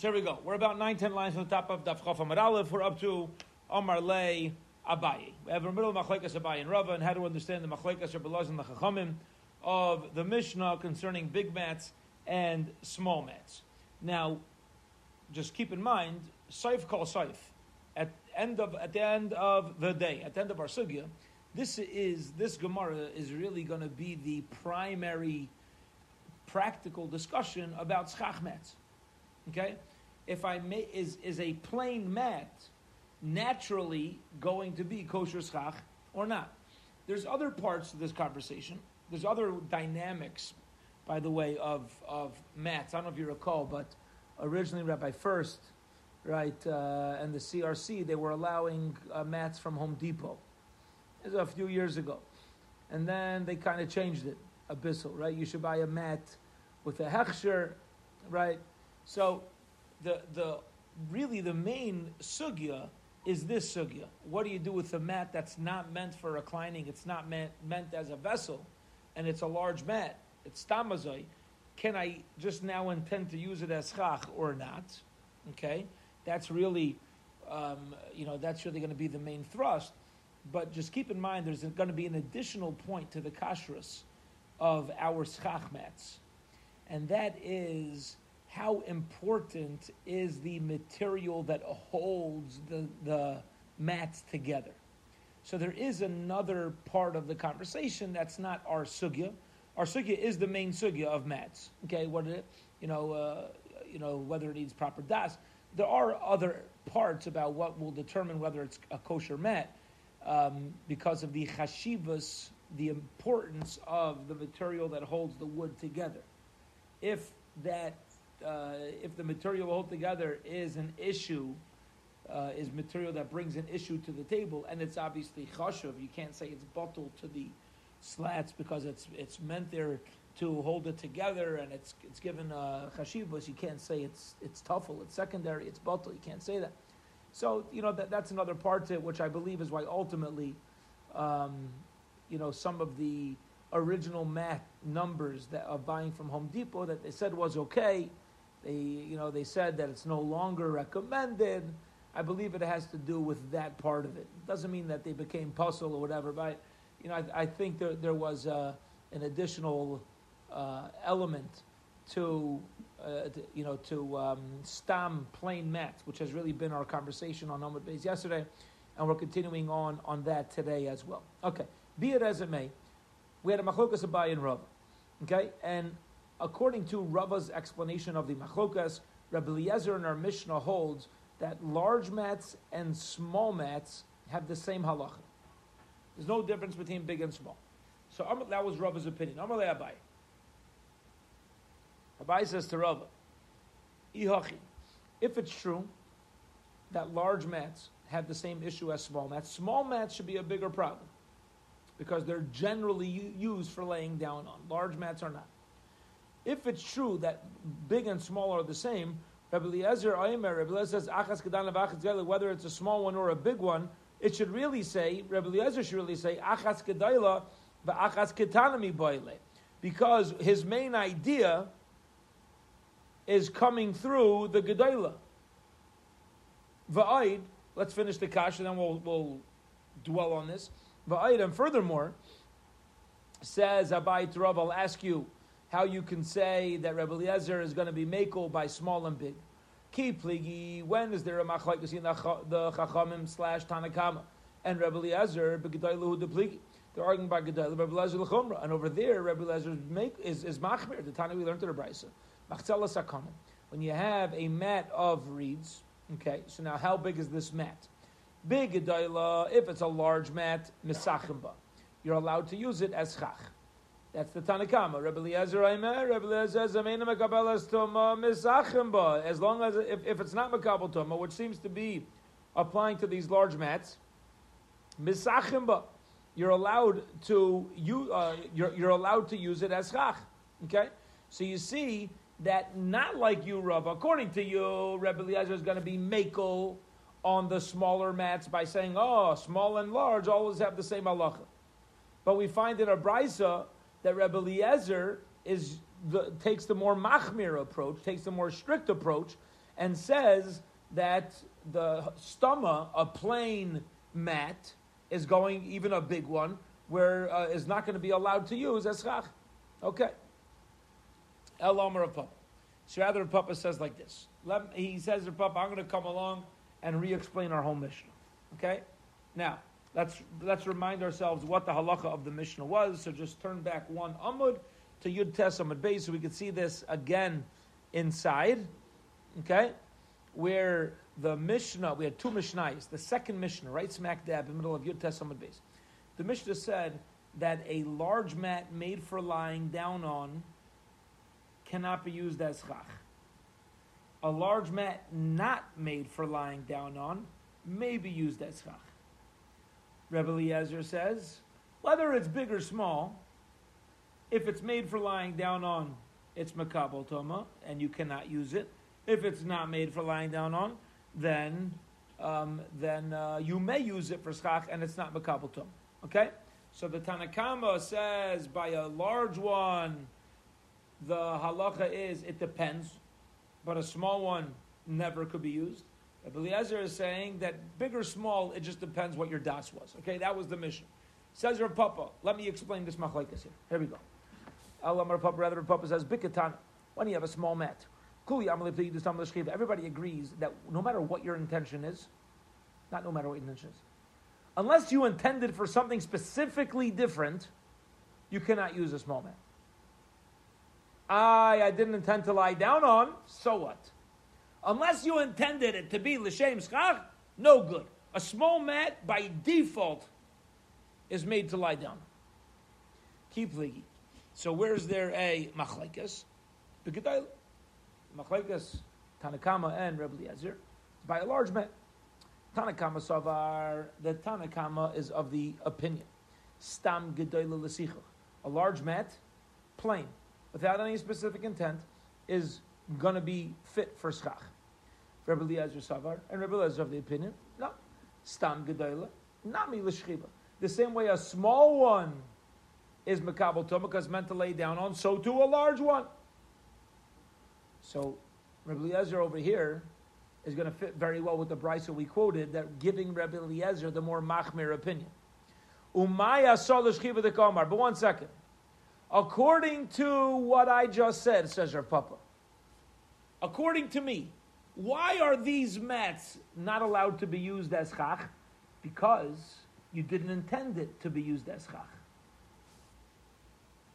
So here we go. We're about nine, ten lines on the top of Daf Chaf Amar. We're up to Amar Le Abayi. We have a middle of Machlekes Abayi and Rava, and how to understand the Machlekes or Belaz and the Chachamim of the Mishnah concerning big mats and small mats. Now, just keep in mind, Saif call Saif. At end of at the end of the day, at the end of our sugya, this is this Gemara is really going to be the primary practical discussion about schach mats. Okay, if I may, is is a plain mat naturally going to be kosher schach or not? There's other parts to this conversation. There's other dynamics, by the way, of of mats. I don't know if you recall, but originally Rabbi Fuerst, right, uh, and the CRC, they were allowing uh, mats from Home Depot. This was a few years ago, and then they kind of changed it. Abyssal, right? You should buy a mat with a hechsher, right? So the the really the main sugya is this sugya. What do you do with a mat that's not meant for reclining? It's not meant meant as a vessel, and it's a large mat. It's tamazoi. Can I just now intend to use it as chach or not? Okay, that's really, um, you know, that's really going to be the main thrust. But just keep in mind, there's going to be an additional point to the kashrus of our schach mats, and that is how important is the material that holds the, the mats together. So there is another part of the conversation that's not our sugya. Our sugya is the main sugya of mats. Okay, what it, you know, uh, you know whether it needs proper das. There are other parts about what will determine whether it's a kosher mat um, because of the chashivas, the importance of the material that holds the wood together. If that uh, if the material we hold together is an issue, uh, is material that brings an issue to the table, and it's obviously chashuv. You can't say it's bottled to the slats because it's it's meant there to hold it together, and it's it's given uh, chashivas. You can't say it's it's tuffle, it's secondary, it's bottle. You can't say that. So you know that that's another part to it, which I believe is why ultimately, um, you know, some of the original math numbers that are buying from Home Depot that they said was okay they, you know, they said that it's no longer recommended. I believe it has to do with that part of it. It doesn't mean that they became puzzle or whatever, but you know, I, I think there, there was uh, an additional uh, element to, uh, to, you know, to um, stam plain mats, which has really been our conversation on Amud Beis yesterday, and we're continuing on on that today as well. Okay, be it as it may, we had a machlokas Abai and okay, and according to Rava's explanation of the Machlokas, Rabbi Eliezer in our Mishnah holds that large mats and small mats have the same halacha. There's no difference between big and small. So that was Rava's opinion. Amalei Abai. Abai says to Rava, if it's true that large mats have the same issue as small mats, small mats should be a bigger problem because they're generally used for laying down on. Large mats are not. If it's true that big and small are the same, Rabbi Eliezer Eliezer says, Achas Achas whether it's a small one or a big one, it should really say, Rabbi Eliezer should really say, Achas Kedayla, Achas Ketanami. Because his main idea is coming through the Gedayla. Va'id, let's finish the kash and then we'll, we'll dwell on this. Va'id, and furthermore, says Abai Rav, I'll ask you, how you can say that Rebbe Eliezer is going to be makel by small and big. Ki pligi, when is there a machlekes in the Chachamim slash Tanakama? And Rebbe Eliezer, begedailu de pligi. They're arguing about Gedailu, Rebbe Eliezer l'chumra. And over there, Rebbe Eliezer is, is machmir, the Tana we learned to the Brisa. Machzela sakamim. When you have a mat of reeds, okay, so now how big is this mat? Big Gedaila, if it's a large mat, misachimba. You're allowed to use it as chach. That's the Tanakama. Rebbe Eliezer Rebbe Eliezer Zamena Mekabelas Toma Misachimba. As long as, if, if it's not Makabel Toma, which seems to be applying to these large mats, Misachimba. You're allowed to you uh, you're, you're allowed to use it as chach. Okay, so you see that not like you, Rav. According to you, Rebbe Eliezer is going to be makel on the smaller mats by saying, "Oh, small and large always have the same halacha." But we find in a brisa that Rebbe Eliezer is the, takes the more machmir approach, takes the more strict approach, and says that the stoma, a plain mat, is going even a big one, where uh, is not going to be allowed to use as chach. Okay. El Omer of Papa. So rather, Papa says like this. Let, he says Papa, I'm going to come along and re-explain our whole Mishnah. Okay. Now let's let's remind ourselves what the halacha of the Mishnah was. So just turn back one amud to Yud Tes Amud Beis, so we can see this again inside. Okay, where the Mishnah, we had two Mishnahs. The second Mishnah, right smack dab in the middle of Yud Tes Amud Beis. The Mishnah said that a large mat made for lying down on cannot be used as chach. A large mat not made for lying down on may be used as chach. Rebbe Eliezer says, whether it's big or small, if it's made for lying down on, it's makabel toma, and you cannot use it. If it's not made for lying down on, then um, then uh, you may use it for schach, and it's not makabel toma. Okay, so the Tanakama says by a large one, the halacha is it depends, but a small one never could be used. Eliezer is saying that big or small, it just depends what your das was. Okay, that was the Mishnah. Says Rav Papa, let me explain this machlekes here. Here we go. Allah Rav Papa, rather Rav Papa says, Bikatan, when you have a small mat, everybody agrees that no matter what your intention is, not no matter what your intention is, unless you intended for something specifically different, you cannot use a small mat. I, I didn't intend to lie down on, so what? Unless you intended it to be l'shem schach, no good. A small mat by default is made to lie down. Keep ligi. So where's there a machlekes? Machlekes, Tanakama and Rebbe Eliezer, by a large mat. Tanakama Savar, the Tanakama is of the opinion. Stam Gedoyle Lesicha. A large mat, plain, without any specific intent, is going to be fit for schach. Rebbe Eliezer Savar, and Rebbe Eliezer of the opinion, no. Stam Gedoyle, Nami Leshchiva. The same way a small one is Makabal Toma because meant to lay down on, so too a large one. So Rebbe Eliezer over here is going to fit very well with the brisa we quoted that giving Rebbe Eliezer the more machmir opinion. Umaya chiva the kamar. But one second. According to what I just said, says your papa. According to me, why are these mats not allowed to be used as chach? Because you didn't intend it to be used as chach.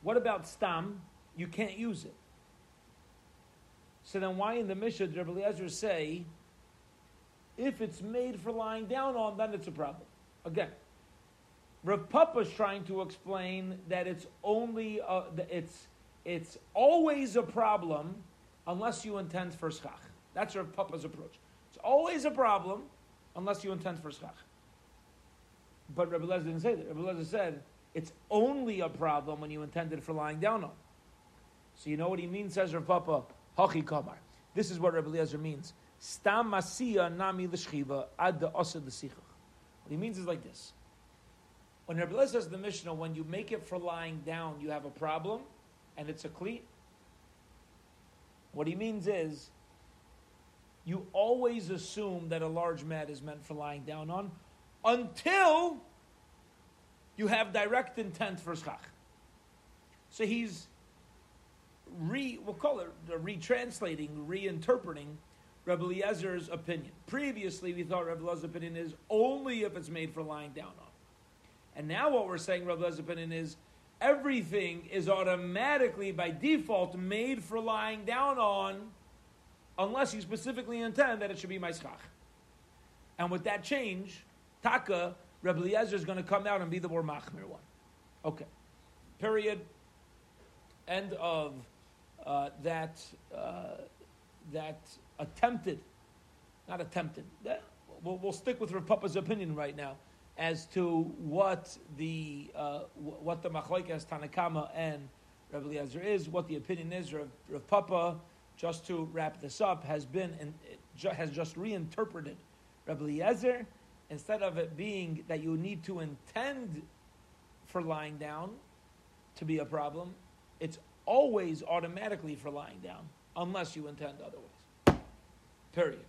What about stam? You can't use it. So then, why in the Mishnah did Rabbi Eliezer say, if it's made for lying down on, then it's a problem? Again, Rav Papa is trying to explain that it's only uh, a, it's it's always a problem unless you intend for schach. That's Rav Papa's approach. It's always a problem unless you intend for schach. But Rabbi Eliezer didn't say that. Rabbi Eliezer said it's only a problem when you intended for lying down on. So you know what he means, says Rav Papa. Hachi kamar. This is what Rabbi Eliezer means. Stam masiya nami l'shchiva ad the asa What he means is like this. When Rabbi Eliezer says the Mishnah, when you make it for lying down, you have a problem, and it's a cleat. What he means is, you always assume that a large mat is meant for lying down on, until you have direct intent for schach. So he's re we'll call it uh, retranslating, reinterpreting Rebbe Eliezer's opinion. Previously, we thought Rebbe Eliezer's opinion is only if it's made for lying down on. And now what we're saying, Rebbe Eliezer's opinion is everything is automatically by default made for lying down on, unless you specifically intend that it should be my schach. And with that change, Taka, Rebbe Eliezer is going to come out and be the more machmir one. Okay. Period. End of uh, that uh, that attempted, not attempted. That, we'll, we'll, stick with Rav Papa's opinion right now as to what the uh, what the machlokes Tanakama and Rabbi Eliezer is, what the opinion is. Rav Papa, just to wrap this up, has been and has just reinterpreted Rabbi Eliezer instead of it being that you need to intend for lying down to be a problem. It's always automatically for lying down, unless you intend otherwise. Period.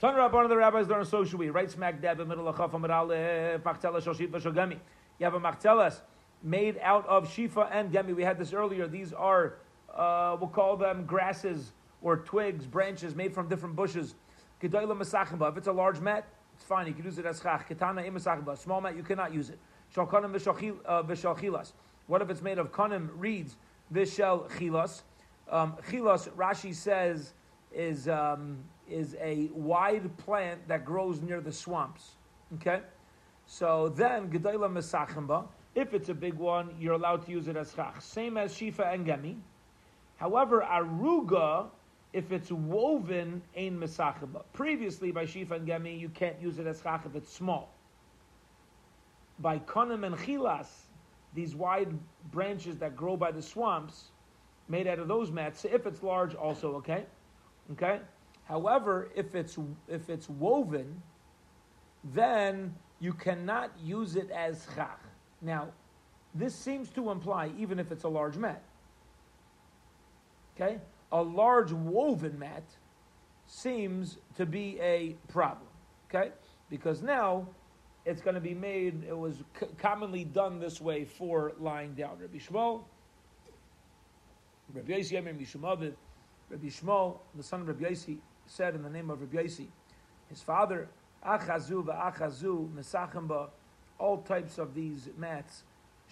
Ton one of the rabbis learn so should we right smack dab in middle of Chaf Amar Aleph Machtelas Shoshifa Shogami. You have a Machtelas made out of Shifa and Gemi. We had this earlier. These are uh, we'll call them grasses or twigs, branches made from different bushes. If it's a large mat, it's fine. You can use it as chach. Ketana Imasachimba. Small mat, you cannot use it. Uh, What if it's made of kanim, reeds, Vishal Chilas? Um, chilas, Rashi says, is, um, is a wide plant that grows near the swamps. Okay? So then, Gedayla Mesachimba, if it's a big one, you're allowed to use it as chach. Same as Shifa and Gemi. However, Aruga, if it's woven, ain Mesachimba. Previously, by Shifa and Gemi, you can't use it as chach if it's small. By Konim and Chilas, these wide branches that grow by the swamps, made out of those mats, if it's large, also okay. Okay? However, if it's if it's woven, then you cannot use it as chach. Now, this seems to imply even if it's a large mat. Okay? A large woven mat seems to be a problem. Okay? Because now it's going to be made, it was c- commonly done this way for lying down. Rabbi Shmuel, Rabbi Yossi, Rabbi Shumavid, Rabbi Shmuel, the son of Rabbi Yossi, said in the name of Rabbi Yossi, his father, Achazu va'achazu, Mesachimba, all types of these mats,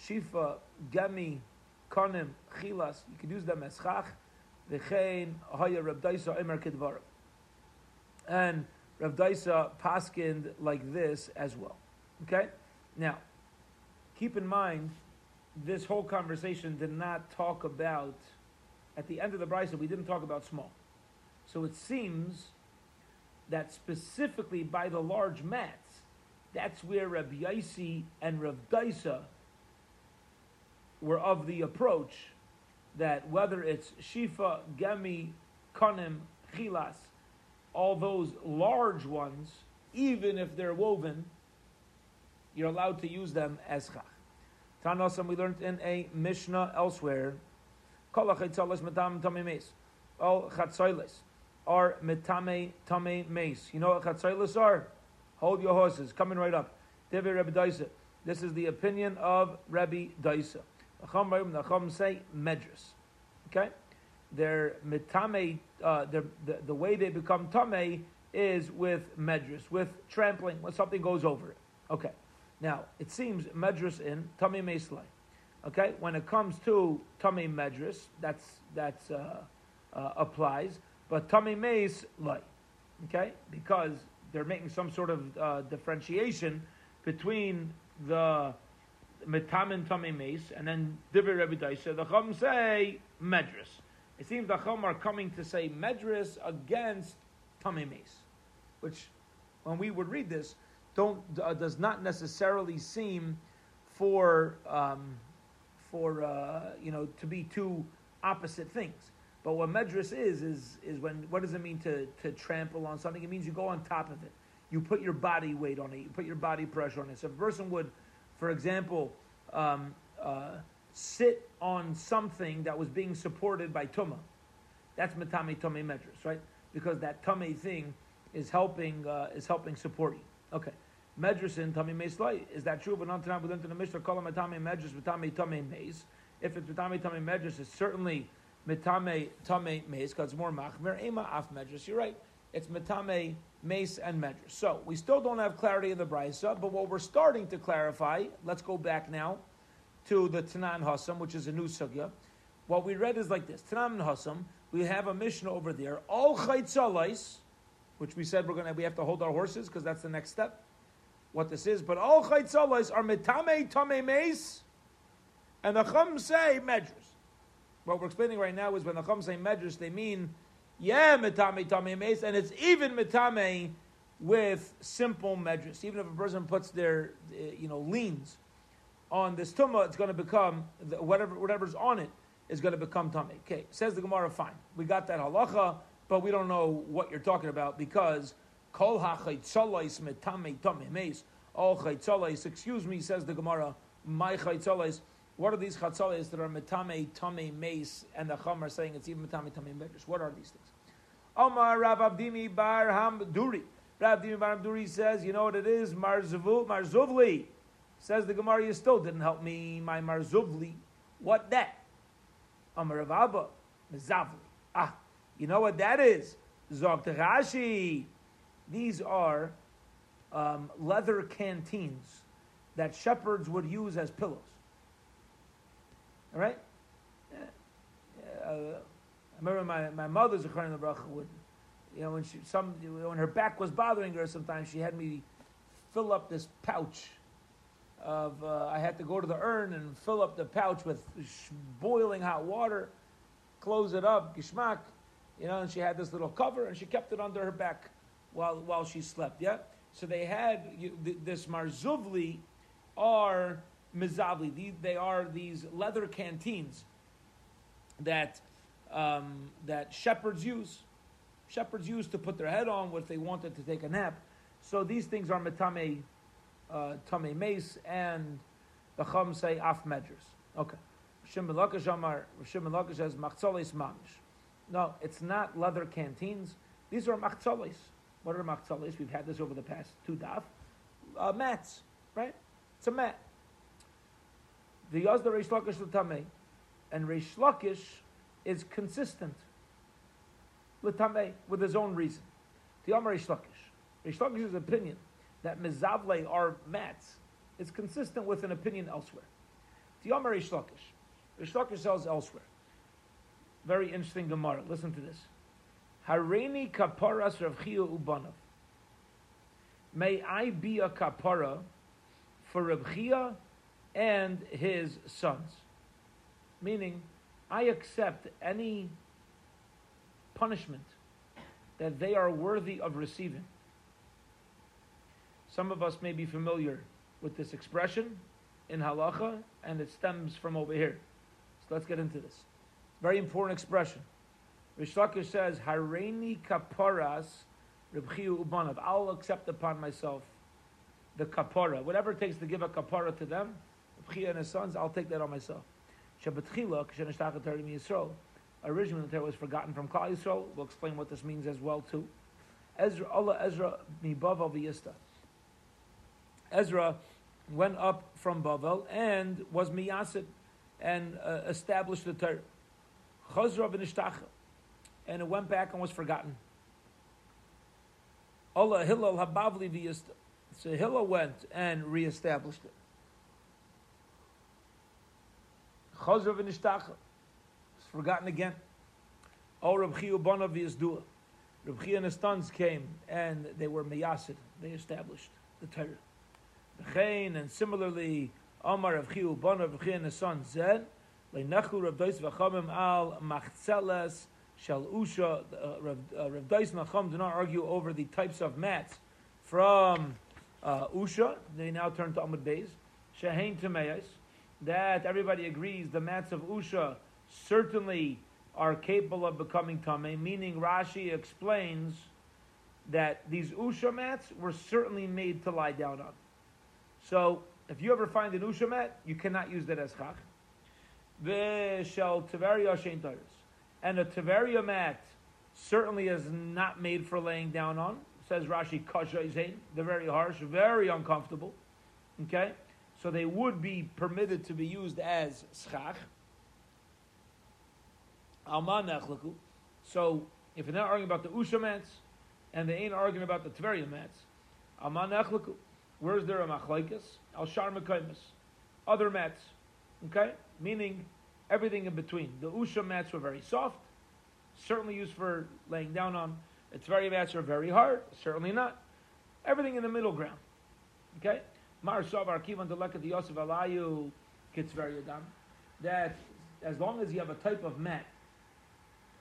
Shifa, Gami, Konim, Chilas, you can use them as Chach, V'chein, Haya Rab Daisa, Emer Kedvar. And Rav Daisa paskind like this as well. Okay? Now, keep in mind, this whole conversation did not talk about, at the end of the brisa, we didn't talk about small. So it seems that specifically by the large mats, that's where Rabbi Yaisi and Rav Daisa were of the approach that whether it's Shifa, Gemi, Kanim, Chilas, all those large ones, even if they're woven, you're allowed to use them as chach. Tanasam we learned in a Mishnah elsewhere. All chatzolis are metame tame mace. You know what chatzolis are? Hold your horses. Coming right up. This is the opinion of Rabbi Daisa. Nacham say medras. Okay? They're metame, uh, the, the way they become tame is with medras, with trampling, when something goes over it. Okay. Now, it seems medras in tame meslay. Okay? When it comes to tame medras, that's, that's, uh, uh, applies. But tame like. Okay? Because they're making some sort of uh, differentiation between the metam and tame mace, and then divrei Rebbe Daisa. The Chum say medras. It seems the Chum are coming to say medras against tame mace, which, when we would read this, don't uh, does not necessarily seem for um, for uh, you know to be two opposite things. But what medras is is is when what does it mean to to trample on something? It means you go on top of it. You put your body weight on it. You put your body pressure on it. So if a person would, for example, um, uh, sit on something that was being supported by tuma, that's matame tome medras, right? Because that tame thing is helping uh, is helping support you. Okay. Medrasin tami meislai. Is that true? But not tonight we learned in the Mishnah kol matame medras v'tame tame meis. If it's v'tame tame medras, it's certainly mitame tame meis because it's more machmer ema af medras. You're right. It's mitame mace and medras. So we still don't have clarity in the brisa, but what we're starting to clarify. Let's go back now to the Tanan Hasam, which is a new sugya. What we read is like this: Tanan Hasam. We have a Mishnah over there. All chaytzalais, which we said we're gonna we have to hold our horses because that's the next step what this is, but all chaytzalas are metame tame mace, and the chum say medras. What we're explaining right now is when the chum say medras, they mean yeah metame tame mace, and it's even metame with simple medras. Even if a person puts their uh, you know leans on this tumah, it's going to become whatever whatever's on it is going to become tummy. Okay, says the Gemara. Fine, we got that halacha, but we don't know what you're talking about because Kol ha'chaytzalais metame tame meis. All chaytzalais, excuse me, says the Gemara, my chaytzalais. What are these chatzalais that are metame tame meis? And the Chum are saying it's even metame tame medrash. What are these things? Omar Rav Abdimi Bar Hamduri. Rav Abdimi Bar Hamduri says, you know what it is? Marzuvu, Marzuvli. Says the Gemara, you still didn't help me. My Marzuvli. What that? Omar Rav Abba, Mizavli. Ah, you know what that is? Zog Rashi. These are um, leather canteens that shepherds would use as pillows. All right? Uh, I remember my, my mother's the bracha would, you know, when she some when her back was bothering her, sometimes she had me fill up this pouch of uh, I had to go to the urn and fill up the pouch with boiling hot water, close it up, gishmak, you know, and she had this little cover and she kept it under her back while while she slept. Yeah, so they had you, this marzuvli are mizavli. They are these leather canteens that um, that shepherds use. Shepherds use to put their head on if they wanted to take a nap. So these things are metame, uh, tame mace, and the chum say af. Okay. Shimon Lakish Amar, Shimon says machzolis mamish. No, it's not leather canteens. These are machzolis. What are machzolis? We've had this over the past two daf. Uh, mats, right? It's a mat. The Yazda Reish Lakish L'tamei, and Reish Lakish is consistent L'tamei with his own reason. The Amar Reish Lakish. Reish Lakish's opinion that mezavle are mats is consistent with an opinion elsewhere. The Amar Reish Lakish. Reish Lakish says elsewhere. Very interesting Gemara. Listen to this. Hareni kaparas Rav Chia Ubanav. May I be a kapara for Chia and his sons. Meaning, I accept any punishment that they are worthy of receiving. Some of us may be familiar with this expression in halacha, and it stems from over here. So let's get into this. Very important expression. Reish Lakish says, Hareini kaparas Rebchiu Ubanav. I'll accept upon myself the kapara. Whatever it takes to give a kapara to them, And his sons, I'll take that on myself. Originally, the Torah was forgotten from Klal Yisrael. We'll explain what this means as well too. Ezra, Allah Ezra mibavel v'yista. Ezra went up from Bavel and was miyasid and uh, established the Torah. Chazra v'nishtacha. And it went back and was forgotten. Allah Hillel habavli v'yista. So Hillel went and reestablished it. Chazar v'nishtacha. It's forgotten again. Oh, Reb Chia Bonav Yizdua. Reb Chia and his sons came and they were meyasid. They established the Torah. V'chein, and similarly, Omar Reb Chia Bonav, Reb Chia and his sons said, Le'nechu Reb Dois v'chamim al machzeles shal usha. Uh, uh, Reb Dois and do not argue over the types of mats from uh, Usha, they now turn to Amud Beis, Shehain Tameis, that everybody agrees the mats of Usha certainly are capable of becoming Tame, meaning Rashi explains that these Usha mats were certainly made to lie down on. So, if you ever find an Usha mat, you cannot use that as Chach. V'shel Tiveria Shein And a Tiveria mat certainly is not made for laying down on says Rashi, kasha zain. They're very harsh, very uncomfortable. Okay? So they would be permitted to be used as schach. So if they're not arguing about the Usha mats, and they ain't arguing about the Tveria mats, where's there a machlaikas? Al shar Other mats. Okay? Meaning everything in between. The Usha mats were very soft, certainly used for laying down on. It's very mats are very hard. Certainly not. Everything in the middle ground. Okay? Mar Savar Kivan the Yosef Alayu very Yadam. That as long as you have a type of mat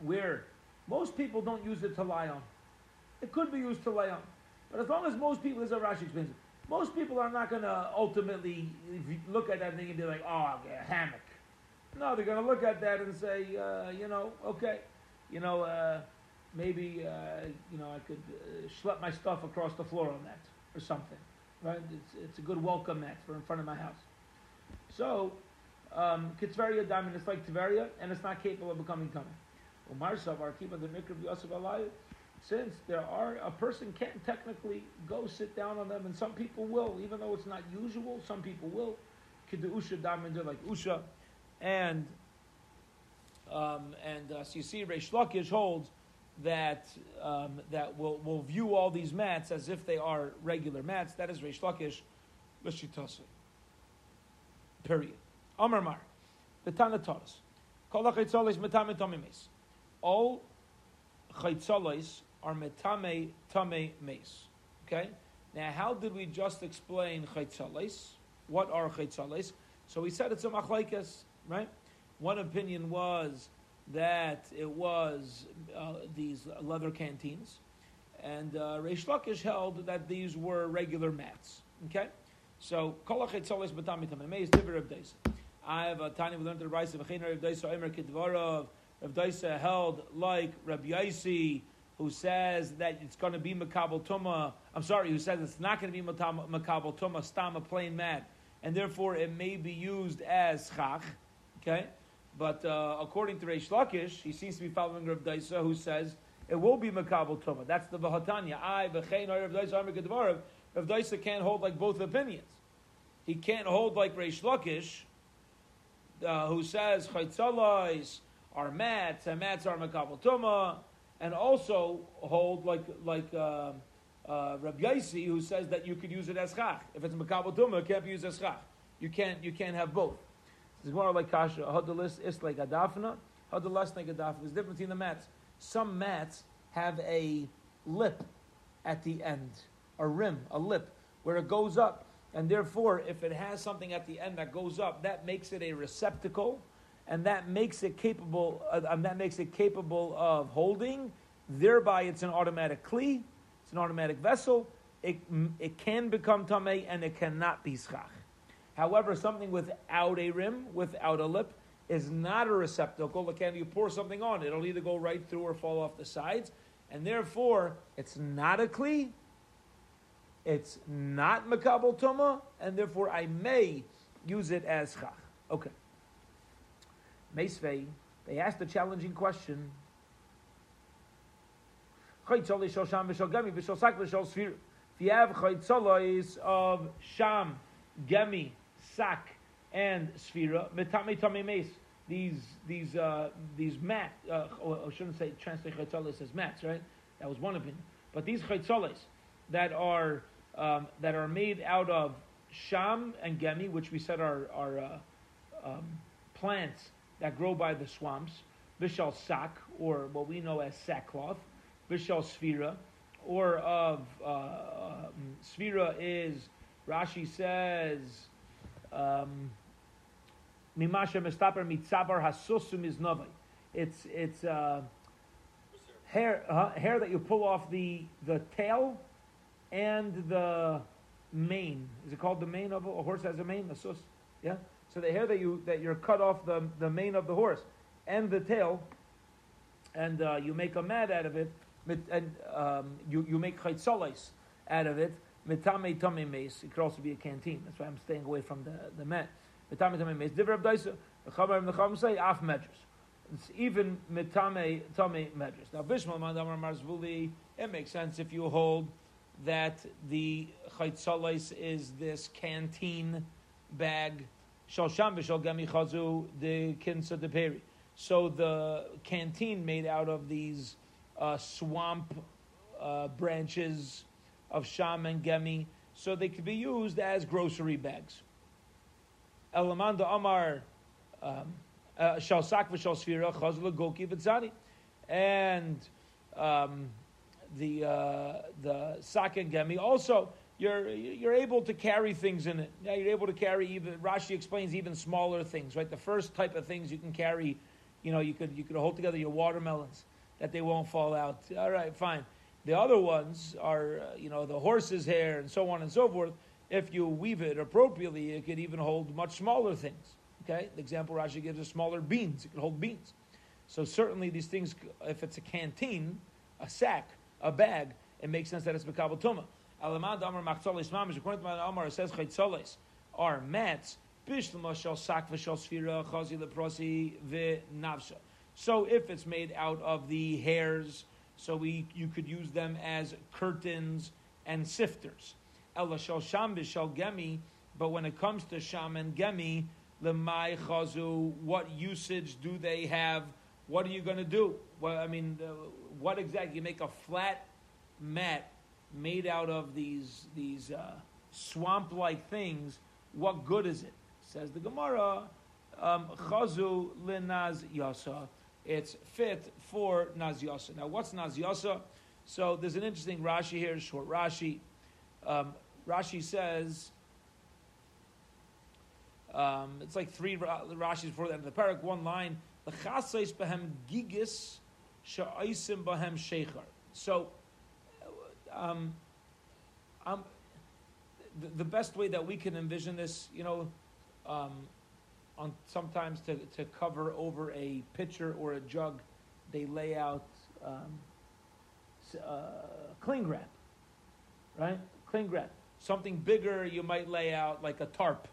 where most people don't use it to lie on. It could be used to lie on. But as long as most people, as a Rashi explains most people are not going to ultimately look at that thing and be like, oh, a hammock. No, they're going to look at that and say, uh, you know, okay, you know, uh, maybe uh, you know I could uh, schlep my stuff across the floor on that or something, right? It's, it's a good welcome mat for in front of my house. So, um, Kitzveria diamond is like Tveria, and it's not capable of becoming tummy. Umar Savar Kiba the Mikra Yosef Alayu. since there are a person can't technically go sit down on them, and some people will, even though it's not usual. Some people will. Usha damin like usha, and um, and uh, so you see, Reish Lakish holds that um, that will will view all these mats as if they are regular mats. That is Reish Lakish, l'shitase. Period. Amar Mar, the Tana taught us. All chaytzolis are metame tame mes. Okay. Now, how did we just explain chaytzolis? What are chaytzolis? So we said it's a machlaikas, right? One opinion was that it was uh, these leather canteens, and uh, Reish Lakish held that these were regular mats. Okay, so kolachet solis batamitam meis diver of days. I have a tiny we learned the rice of Achinar of Daisa Omer Kidvarov. Rav Daisa held like Rabbi Yaisi, who says that it's going to be Makabal Tuma. I'm sorry, who says it's not going to be Makabal Tuma, Stam, a plain mat, and therefore it may be used as Chach. Okay? But uh, according to Reish Lakish, he seems to be following Rav Daisa, who says it will be Makabal Tuma. That's the Vahatanya. I, V'chein, Rav Daisa, Kidvarov. Rav Daisa can't hold like both opinions. He can't hold like Reish Lakish, uh, who says chaytzalais are mats and mats are makabel tuma, and also hold like like uh, uh, Rabbi Yaisi, who says that you could use it as chach. If it's makabel tuma, it can't be used as chach. You can't you can't have both. It's more like kasha. Hadalis is like adafna. Hadalas like adafna. There's difference between the mats. Some mats have a lip at the end, a rim, a lip, where it goes up. And therefore, if it has something at the end that goes up, that makes it a receptacle, and that makes it capable. Uh, and that makes it capable of holding. Thereby, it's an automatic kli. It's an automatic vessel. It, it can become tamei, and it cannot be schach. However, something without a rim, without a lip, is not a receptacle. Again, you pour something on, it'll either go right through or fall off the sides, and therefore, it's not a kli, it's not makabel tuma, and therefore I may use it as chach. Okay. Meisvei, they asked a challenging question. If you have chaytzolos of sham, gemi, and sfira, metame tame mes. These these uh, these mat. Uh, I shouldn't say translate chaytzolos as mats, right? That was one opinion. But these chaytzolos that are um, that are made out of sham and gemi, which we said are, are uh, um, plants that grow by the swamps, bishal sak, or what we know as sackcloth, bishal sphira, or of uh, um, is, Rashi says, mimasha mestaper mitzabar hasusum is novai. It's it's uh, hair uh, hair that you pull off the the tail and the mane. Is it called the mane of a, a horse has a mane? A sus. Yeah? So the hair that you that you're cut off the, the mane of the horse and the tail, and uh, you make a mat out of it, and um, you, you make chaytzolis out of it, It could also be a canteen. That's why I'm staying away from the, the. Divrei Abdaisa, the and the say, af. It's even mitame tame medrash. Now, Bishmal Mandamar Marzvuli, it makes sense if you hold that the chaytzolis is this canteen bag, shalsham gami chazu the kinsa de peri. So the canteen made out of these uh, swamp uh, branches of sham and gemi, so they could be used as grocery bags. Elamanda Amar um, uh, Shalsak v'shal sfira goki v'tzani, and um, the uh, the sak and gemi. Also, you're you're able to carry things in it. Now you're able to carry even. Rashi explains even smaller things. Right, the first type of things you can carry. You know, you could you could hold together your watermelons that they won't fall out. All right, fine. The other ones are, uh, you know, the horse's hair and so on and so forth. If you weave it appropriately, it could even hold much smaller things. Okay, the example Rashi gives is smaller beans. It could hold beans. So certainly these things, if it's a canteen, a sack, a bag, it makes sense that it's Mekabal Tuma. Alamad Amar Machzolis Mamish, according to my Amar, it says Chaytzolis are mats, Bishlama Shal Sak V'Shal Sfira, Chazi Leprosi V'Navsha. So if it's made out of the hairs, So we, you could use them as curtains and sifters. Ella shal sham b'shal gemi, but when it comes to sham and gemi, lemai chazu, what usage do they have? What are you going to do? Well, I mean, uh, what exactly? You make a flat mat made out of these these uh, swamp-like things. What good is it? Says the Gemara, um, chazu linaz yasa. It's fit for naz yasa. Now, what's naz yasa? So there's an interesting Rashi here, short Rashi. Um, Rashi says um, it's like three Rashis before the end of the parak. One line: "L'chasais behem gigis sha'aisim behem sheichar." So, um, um, the, the, best way that we can envision this, you know, um, on sometimes to, to cover over a pitcher or a jug, they lay out um, uh, cling wrap, right? Cling wrap. Something bigger, you might lay out like a tarp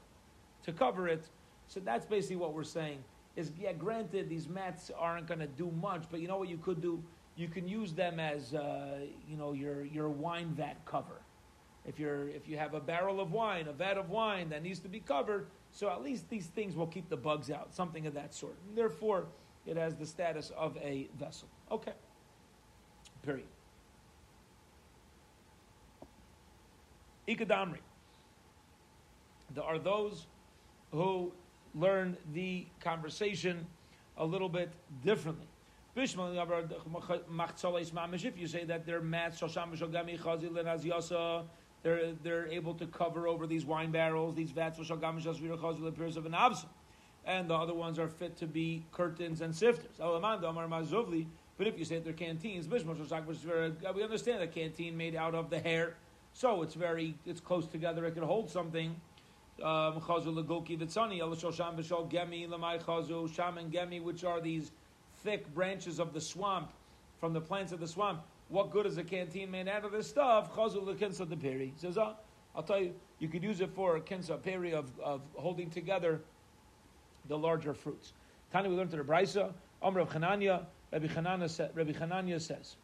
to cover it. So that's basically what we're saying. Is yeah, granted, these mats aren't going to do much, but you know what you could do? You can use them as uh, you know your your wine vat cover. If you're if you have a barrel of wine, a vat of wine that needs to be covered, so at least these things will keep the bugs out, something of that sort. And therefore, it has the status of a vessel. Okay. Period. Ikadamri. There are those who learn the conversation a little bit differently. If you say that they're mats, they're, they're able to cover over these wine barrels, these vats, and the other ones are fit to be curtains and sifters. But if you say they're canteens, we understand a canteen made out of the hair, so it's very it's close together. It can hold something. Um, which are these thick branches of the swamp, from the plants of the swamp. What good is a canteen made out of this stuff? Chazul the peri. Says, oh, I'll tell you, you could use it for kinsa peri of, of holding together the larger fruits. Tani, we learned to the Brisa, Amr of Chananya, Rabbi Chananya, says,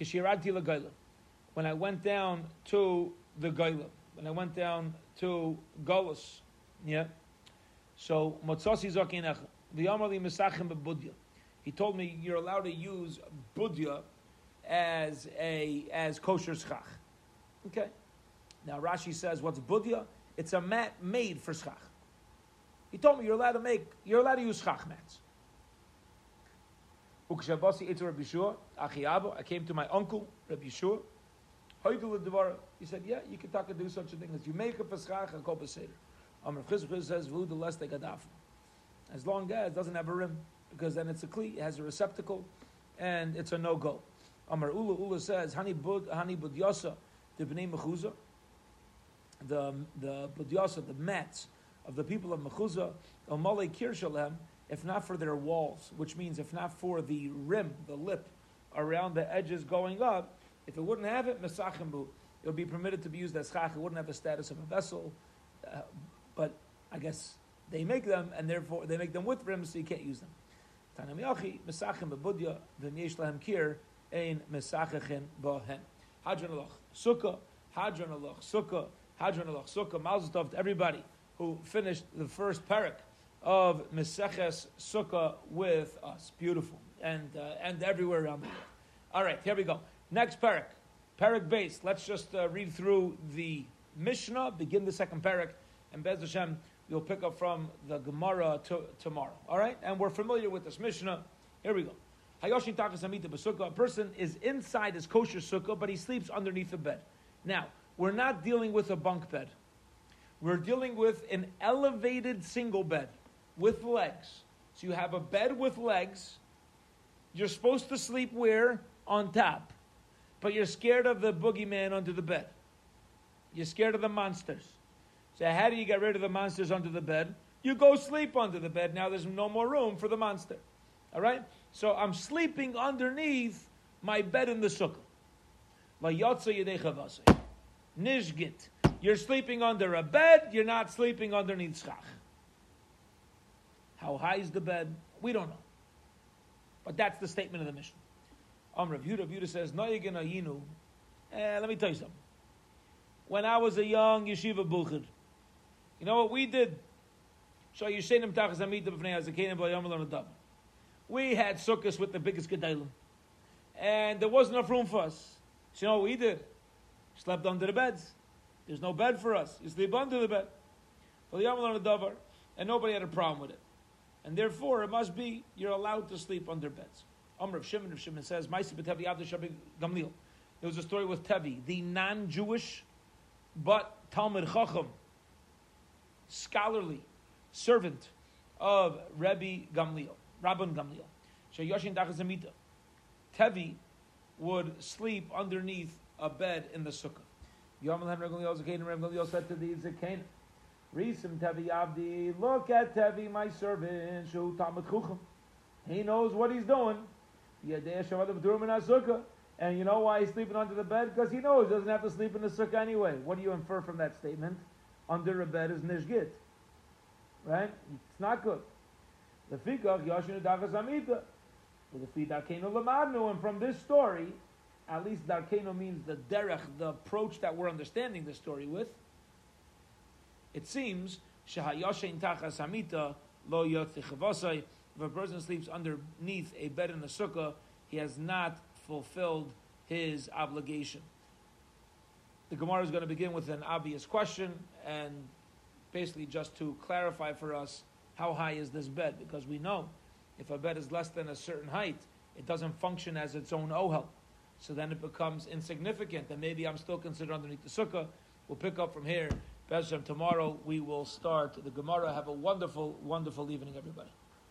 Kishirati When I went down to the Gailim, when I went down to Golos, yeah, so Motzasi Zakinech, the Amali Mesachim Budya. He told me you're allowed to use Budya as a as kosher schach. Okay. Now Rashi says, what's Budya? It's a mat made for schach. He told me you're allowed to make, you're allowed to use schach mats. I came to my uncle, Rabbi Yeshua. He said, yeah, you can talk and do such a thing as you make a paschach and kol seder. Amr says, "Vu the less they As long as it doesn't have a rim, because then it's a kli, it has a receptacle, and it's a no go. Amr Ula Ula says, "Hani bud hani budyasa the bnei mechuza." The the budyasa, the mats of the people of mechuza, Malay kirshalem, if not for their walls, which means if not for the rim, the lip around the edges going up, if it wouldn't have it, mesachimbu, it would be permitted to be used as chach. It wouldn't have the status of a vessel, uh, but I guess they make them, and therefore they make them with rims, so you can't use them. Tanam yachi mesachim v'myesh lahem kir ein mesachachin bohen. Hadron aloch sukkah, hadron aloch sukkah, hadron aloch sukkah. Mazel tov to everybody who finished the first parak of Meseches Sukkah with us. Beautiful. And, uh, and everywhere around the world. All right, here we go. Next parak. Parak base. Let's just uh, read through the Mishnah, begin the second parak, and Bez Hashem, you'll pick up from the Gemara to, tomorrow. All right? And we're familiar with this Mishnah. Here we go. Hayoshin Takas Amita Basukah. A person is inside his kosher sukkah, but he sleeps underneath the bed. Now, we're not dealing with a bunk bed. We're dealing with an elevated single bed with legs. So you have a bed with legs. You're supposed to sleep where? On top. But you're scared of the boogeyman under the bed. You're scared of the monsters. So how do you get rid of the monsters under the bed? You go sleep under the bed. Now there's no more room for the monster. All right? So I'm sleeping underneath my bed in the sukkah. Nishgit. You're sleeping under a bed, you're not sleeping underneath schach. How high is the bed? We don't know. But that's the statement of the Mishnah. Amr Rav Yehuda, Yehuda says, Ayinu. Eh, let me tell you something. When I was a young yeshiva buchid, you know what we did? So Yishenim Tachas Amita B'fnei Hazakenim B'yom Adam. We had sukkahs with the biggest gedalim. And there wasn't enough room for us. So you know we did? Slept under the beds. There's no bed for us. You sleep under the bed. And nobody had a problem with it. And therefore, it must be you're allowed to sleep under beds. Amr of Shimon of Shimon says, Gamliel. There was a story with Tevi, the non-Jewish, but Talmud Chacham, scholarly servant of Rebbe Gamliel, Rabban Gamliel. So Yoshin Dachazamita. Tevi would sleep underneath a bed in the sukkah. Yom Gamliel Gamliel said to the Zaken, Risim Tevi Abdi, look at Tevi, my servant, Shu Talmud Chucham. He knows what he's doing. And you know why he's sleeping under the bed? Because he knows he doesn't have to sleep in the sukkah anyway. What do you infer from that statement? Under a bed is nishgit. Right? It's not good. The fikach yashinu amita. The darkenu lamadnu. And from this story, at least darkenu means the derech, the approach that we're understanding the story with. It seems shehayashin tachas amita lo yotzichavasai. If a person sleeps underneath a bed in a sukkah, he has not fulfilled his obligation. The Gemara is going to begin with an obvious question and basically just to clarify for us how high is this bed, because we know if a bed is less than a certain height, it doesn't function as its own ohel. So then it becomes insignificant, and maybe I'm still considered underneath the sukkah. We'll pick up from here. Tomorrow we will start the Gemara. Have a wonderful, wonderful evening, everybody.